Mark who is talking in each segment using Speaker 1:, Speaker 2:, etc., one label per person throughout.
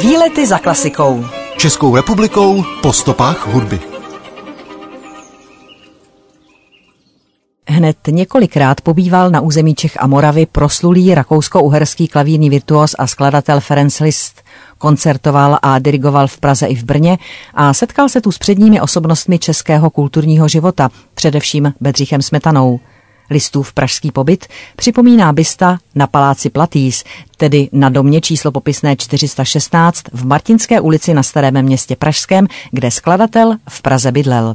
Speaker 1: Výlety za klasikou.
Speaker 2: Českou republikou po stopách hudby.
Speaker 1: Hned několikrát pobýval na území Čech a Moravy proslulý rakousko-uherský klavírní virtuos a skladatel Ferenc Liszt. Koncertoval a dirigoval v Praze i v Brně a setkal se tu s předními osobnostmi českého kulturního života, především Bedřichem Smetanou. Listův pražský pobyt připomíná bysta na paláci Platýs, tedy na domě číslo popisné 416 v Martinské ulici na Starém městě Pražském, kde skladatel v Praze bydlel.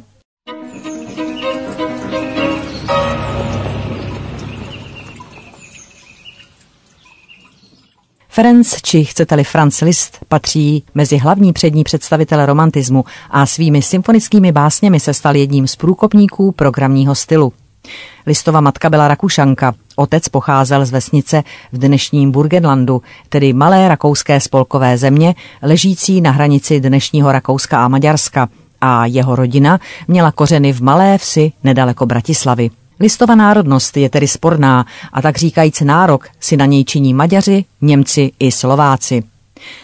Speaker 1: Ferenc, či chcete-li Franz Liszt, patří mezi hlavní přední představitele romantismu a svými symfonickými básněmi se stal jedním z průkopníků programního stylu. Listova matka byla Rakušanka, otec pocházel z vesnice v dnešním Burgenlandu, tedy malé rakouské spolkové země, ležící na hranici dnešního Rakouska a Maďarska, a jeho rodina měla kořeny v malé vsi nedaleko Bratislavy. Listova národnost je tedy sporná a tak říkajíc nárok si na něj činí Maďaři, Němci i Slováci.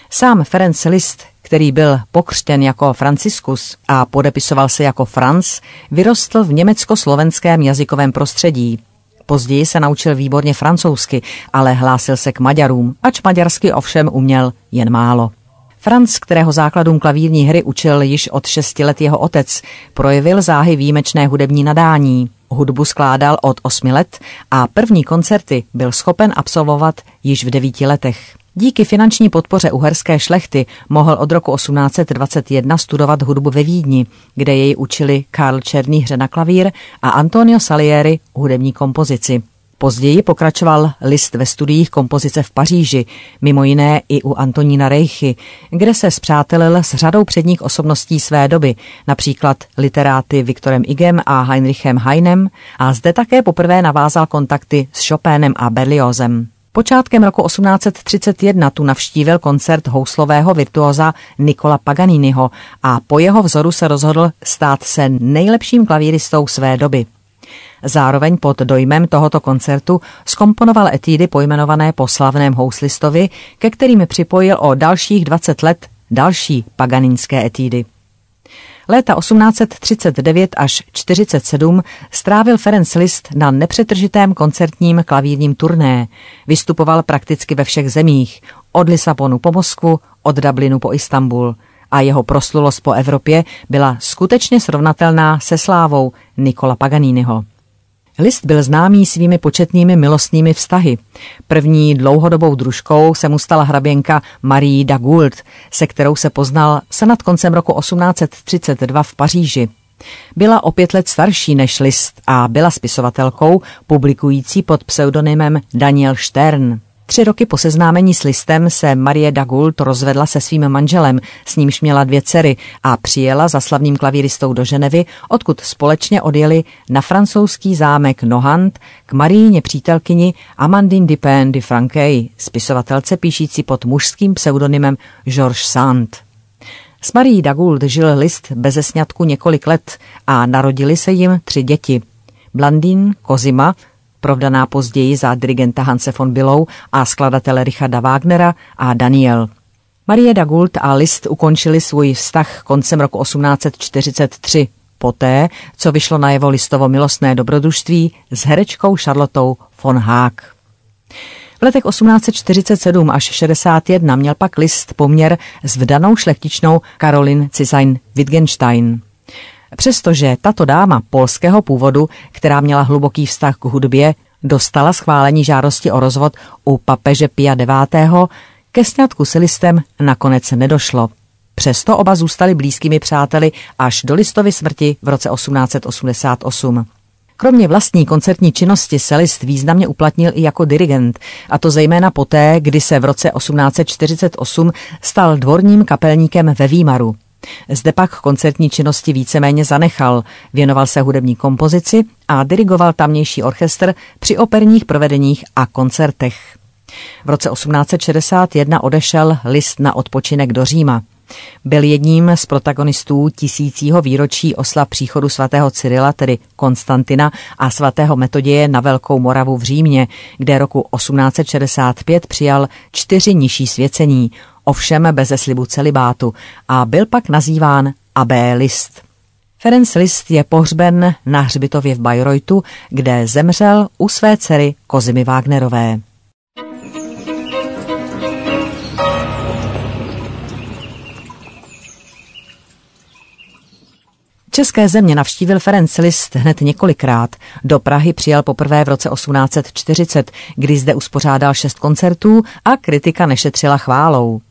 Speaker 1: Sám Ferenc List, který byl pokřtěn jako Franciskus a podepisoval se jako Franz, vyrostl v německo-slovenském jazykovém prostředí. Později se naučil výborně francouzsky, ale hlásil se k Maďarům, ač maďarsky ovšem uměl jen málo. Franz, kterého základům klavírní hry učil již od šesti let jeho otec, projevil záhy výjimečné hudební nadání. Hudbu skládal od osmi let a první koncerty byl schopen absolvovat již v devíti letech. Díky finanční podpoře uherské šlechty mohl od roku 1821 studovat hudbu ve Vídni, kde jej učili Karl Černý hře na klavír a Antonio Salieri hudební kompozici. Později pokračoval list ve studiích kompozice v Paříži, mimo jiné i u Antonína Rejchy, kde se zpřátelil s řadou předních osobností své doby, například literáty Viktorem Igem a Heinrichem Heinem a zde také poprvé navázal kontakty s Chopinem a Berliozem. Počátkem roku 1831 tu navštívil koncert houslového virtuoza Nikola Paganiniho a po jeho vzoru se rozhodl stát se nejlepším klavíristou své doby. Zároveň pod dojmem tohoto koncertu skomponoval etídy pojmenované po slavném houslistovi, ke kterým připojil o dalších 20 let další paganínské etídy. Léta 1839 až 47 strávil Ferenc Liszt na nepřetržitém koncertním klavírním turné. Vystupoval prakticky ve všech zemích, od Lisabonu po Moskvu, od Dublinu po Istanbul a jeho proslulost po Evropě byla skutečně srovnatelná se slávou Nikola Paganiniho. List byl známý svými početnými milostnými vztahy. První dlouhodobou družkou se mu stala hraběnka Marie da Gould, se kterou se poznal se nad koncem roku 1832 v Paříži. Byla o pět let starší než List a byla spisovatelkou, publikující pod pseudonymem Daniel Stern. Tři roky po seznámení s listem se Marie Dagult rozvedla se svým manželem, s nímž měla dvě dcery a přijela za slavným klavíristou do Ženevy, odkud společně odjeli na francouzský zámek Nohant k Maríně přítelkyni Amandine Dupin de Franquet, spisovatelce píšící pod mužským pseudonymem Georges Sand. S Marí Dagult žil list beze sňatku několik let a narodili se jim tři děti. Blandín, Kozima, provdaná později za dirigenta Hanse von Bilou a skladatele Richarda Wagnera a Daniel. Marie Dagult a List ukončili svůj vztah koncem roku 1843, poté, co vyšlo na jeho listovo milostné dobrodružství s herečkou Charlotou von Haag. V letech 1847 až 61 měl pak list poměr s vdanou šlechtičnou Karolin Cisain Wittgenstein. Přestože tato dáma polského původu, která měla hluboký vztah k hudbě, dostala schválení žádosti o rozvod u papeže Pia IX., ke sňatku s listem nakonec nedošlo. Přesto oba zůstali blízkými přáteli až do listovy smrti v roce 1888. Kromě vlastní koncertní činnosti se list významně uplatnil i jako dirigent, a to zejména poté, kdy se v roce 1848 stal dvorním kapelníkem ve Výmaru. Zde pak koncertní činnosti víceméně zanechal, věnoval se hudební kompozici a dirigoval tamnější orchestr při operních provedeních a koncertech. V roce 1861 odešel list na odpočinek do Říma. Byl jedním z protagonistů tisícího výročí osla příchodu svatého Cyrila, tedy Konstantina, a svatého Metoděje na Velkou Moravu v Římě, kde roku 1865 přijal čtyři nižší svěcení, ovšem beze slibu celibátu a byl pak nazýván Abé List. Ferenc List je pohřben na hřbitově v Bayreuthu, kde zemřel u své dcery Kozimy Wagnerové. České země navštívil Ferenc Liszt hned několikrát. Do Prahy přijel poprvé v roce 1840, kdy zde uspořádal šest koncertů a kritika nešetřila chválou.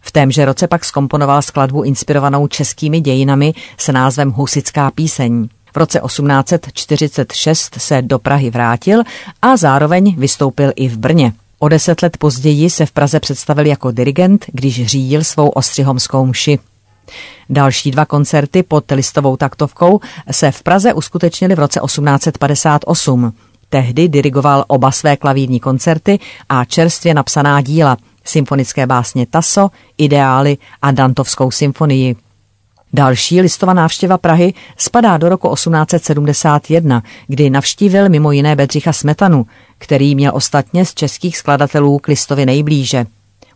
Speaker 1: V témže roce pak skomponoval skladbu inspirovanou českými dějinami s názvem Husická píseň. V roce 1846 se do Prahy vrátil a zároveň vystoupil i v Brně. O deset let později se v Praze představil jako dirigent, když řídil svou ostřihomskou mši. Další dva koncerty pod listovou taktovkou se v Praze uskutečnily v roce 1858. Tehdy dirigoval oba své klavírní koncerty a čerstvě napsaná díla symfonické básně Taso, Ideály a Dantovskou symfonii. Další listová návštěva Prahy spadá do roku 1871, kdy navštívil mimo jiné Bedřicha Smetanu, který měl ostatně z českých skladatelů k listovi nejblíže.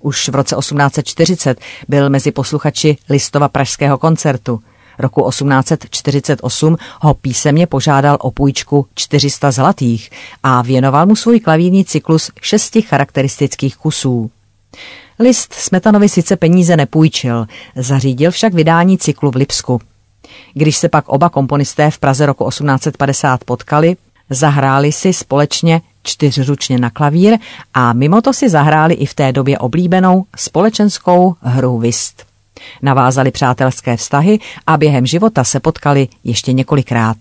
Speaker 1: Už v roce 1840 byl mezi posluchači listova pražského koncertu. Roku 1848 ho písemně požádal o půjčku 400 zlatých a věnoval mu svůj klavírní cyklus šesti charakteristických kusů. List Smetanovi sice peníze nepůjčil, zařídil však vydání cyklu v Lipsku. Když se pak oba komponisté v Praze roku 1850 potkali, zahráli si společně čtyřručně na klavír a mimo to si zahráli i v té době oblíbenou společenskou hru Vist. Navázali přátelské vztahy a během života se potkali ještě několikrát.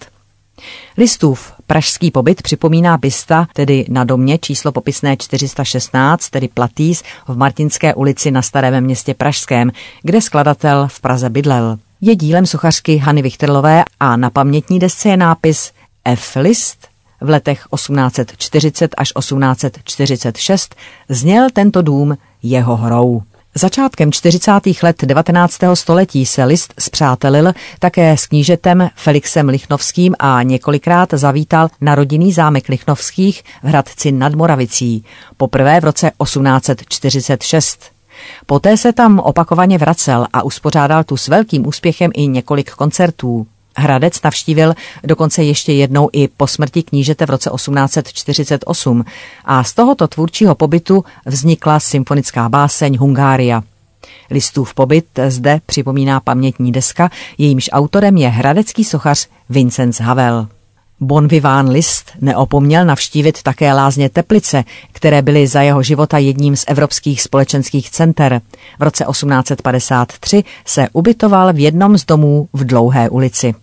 Speaker 1: Listův pražský pobyt připomíná Bista, tedy na domě číslo popisné 416, tedy Platýs, v Martinské ulici na Starém městě Pražském, kde skladatel v Praze bydlel. Je dílem sochařky Hany Vichterlové a na pamětní desce je nápis F. List v letech 1840 až 1846 zněl tento dům jeho hrou. Začátkem 40. let 19. století se list zpřátelil také s knížetem Felixem Lichnovským a několikrát zavítal na rodinný zámek Lichnovských v Hradci nad Moravicí, poprvé v roce 1846. Poté se tam opakovaně vracel a uspořádal tu s velkým úspěchem i několik koncertů. Hradec navštívil dokonce ještě jednou i po smrti knížete v roce 1848 a z tohoto tvůrčího pobytu vznikla symfonická báseň Hungária. Listův pobyt zde připomíná pamětní deska, jejímž autorem je hradecký sochař Vincenz Havel. Bonviván List neopomněl navštívit také lázně Teplice, které byly za jeho života jedním z evropských společenských center. V roce 1853 se ubytoval v jednom z domů v Dlouhé ulici.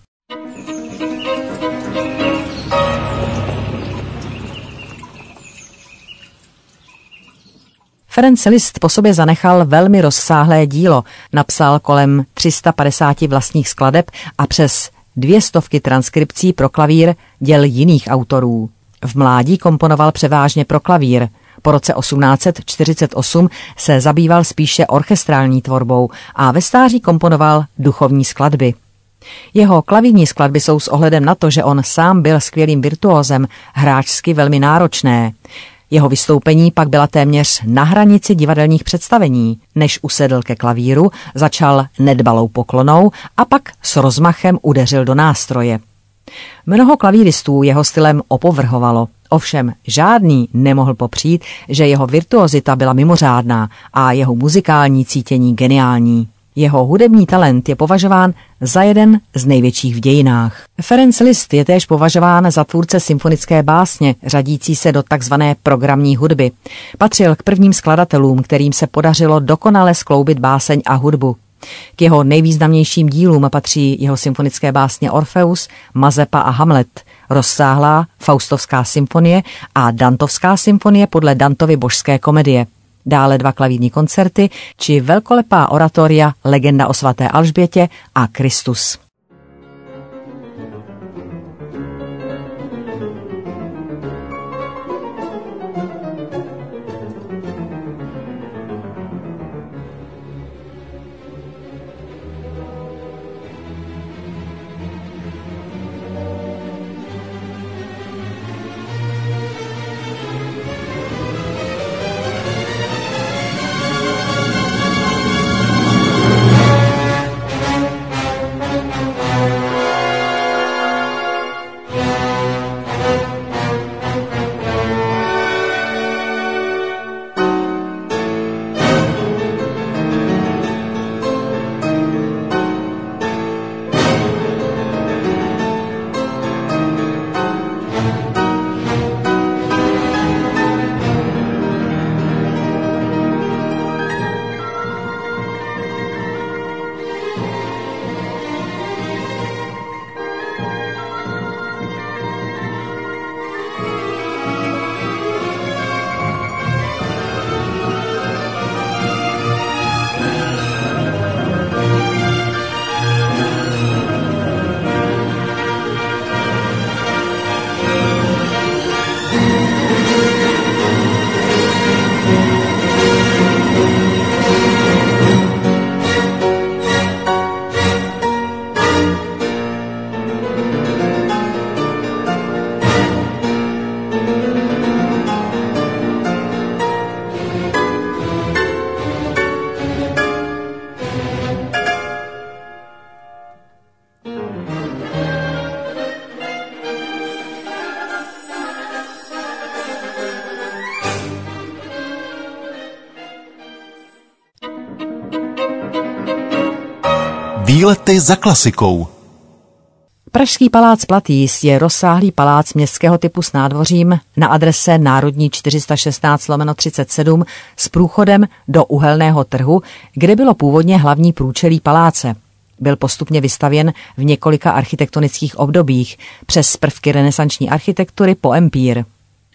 Speaker 1: Ferenc Liszt po sobě zanechal velmi rozsáhlé dílo, napsal kolem 350 vlastních skladeb a přes dvě stovky transkripcí pro klavír děl jiných autorů. V mládí komponoval převážně pro klavír. Po roce 1848 se zabýval spíše orchestrální tvorbou a ve stáří komponoval duchovní skladby. Jeho klavírní skladby jsou s ohledem na to, že on sám byl skvělým virtuózem, hráčsky velmi náročné. Jeho vystoupení pak byla téměř na hranici divadelních představení. Než usedl ke klavíru, začal nedbalou poklonou a pak s rozmachem udeřil do nástroje. Mnoho klavíristů jeho stylem opovrhovalo, ovšem žádný nemohl popřít, že jeho virtuozita byla mimořádná a jeho muzikální cítění geniální. Jeho hudební talent je považován za jeden z největších v dějinách. Ferenc Liszt je též považován za tvůrce symfonické básně, řadící se do takzvané programní hudby. Patřil k prvním skladatelům, kterým se podařilo dokonale skloubit báseň a hudbu. K jeho nejvýznamnějším dílům patří jeho symfonické básně Orfeus, Mazepa a Hamlet, rozsáhlá Faustovská symfonie a Dantovská symfonie podle Dantovy božské komedie dále dva klavírní koncerty či velkolepá oratoria Legenda o svaté Alžbětě a Kristus.
Speaker 2: Výlety za klasikou.
Speaker 1: Pražský palác Platýs je rozsáhlý palác městského typu s nádvořím na adrese Národní 416 lomeno 37 s průchodem do uhelného trhu, kde bylo původně hlavní průčelí paláce. Byl postupně vystavěn v několika architektonických obdobích, přes prvky renesanční architektury po empír.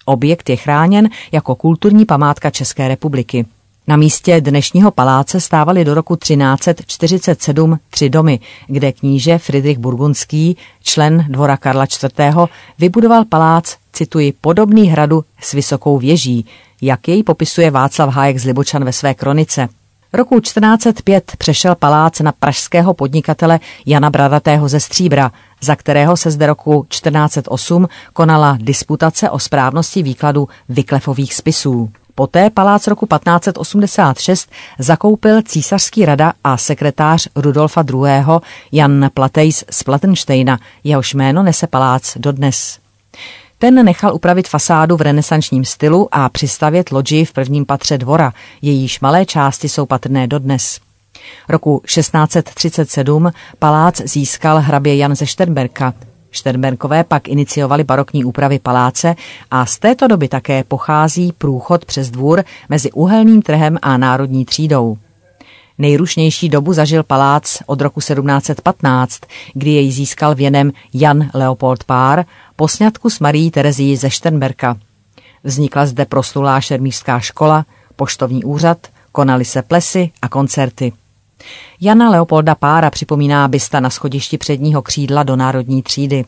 Speaker 1: Objekt je chráněn jako kulturní památka České republiky. Na místě dnešního paláce stávaly do roku 1347 tři domy, kde kníže Friedrich Burgundský, člen dvora Karla IV., vybudoval palác, cituji, podobný hradu s vysokou věží, jak jej popisuje Václav Hájek z Libočan ve své kronice. Roku 1405 přešel palác na pražského podnikatele Jana Bradatého ze Stříbra, za kterého se zde roku 1408 konala disputace o správnosti výkladu Vyklefových spisů. Poté palác roku 1586 zakoupil císařský rada a sekretář Rudolfa II. Jan Platejs z Platenštejna, jehož jméno nese palác dodnes. Ten nechal upravit fasádu v renesančním stylu a přistavět loďi v prvním patře dvora, jejíž malé části jsou patrné dodnes. Roku 1637 palác získal hrabě Jan ze Šternberka, Šternberkové pak iniciovali barokní úpravy paláce a z této doby také pochází průchod přes dvůr mezi uhelným trhem a národní třídou. Nejrušnější dobu zažil palác od roku 1715, kdy jej získal věnem Jan Leopold Pár po sňatku s Marí Terezí ze Šternberka. Vznikla zde proslulá šermířská škola, poštovní úřad, konaly se plesy a koncerty. Jana Leopolda Pára připomíná bysta na schodišti předního křídla do národní třídy.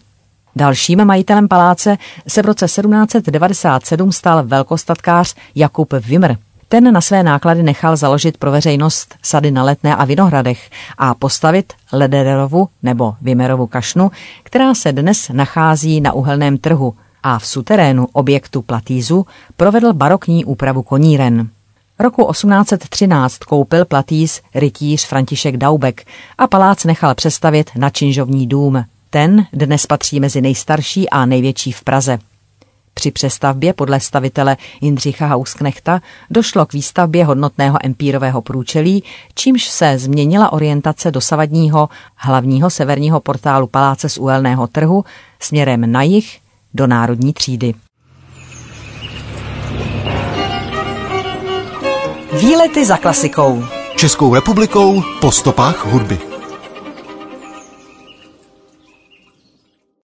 Speaker 1: Dalším majitelem paláce se v roce 1797 stal velkostatkář Jakub Wimmer. Ten na své náklady nechal založit pro veřejnost sady na Letné a Vinohradech a postavit Ledererovu nebo Vimerovu kašnu, která se dnes nachází na uhelném trhu a v suterénu objektu Platízu provedl barokní úpravu koníren. Roku 1813 koupil platýs rytíř František Daubek a palác nechal přestavět na činžovní dům. Ten dnes patří mezi nejstarší a největší v Praze. Při přestavbě podle stavitele Jindřicha Hausknechta došlo k výstavbě hodnotného empírového průčelí, čímž se změnila orientace dosavadního hlavního severního portálu paláce z uhelného trhu směrem na jih do národní třídy.
Speaker 2: Výlety za klasikou. Českou republikou po stopách hudby.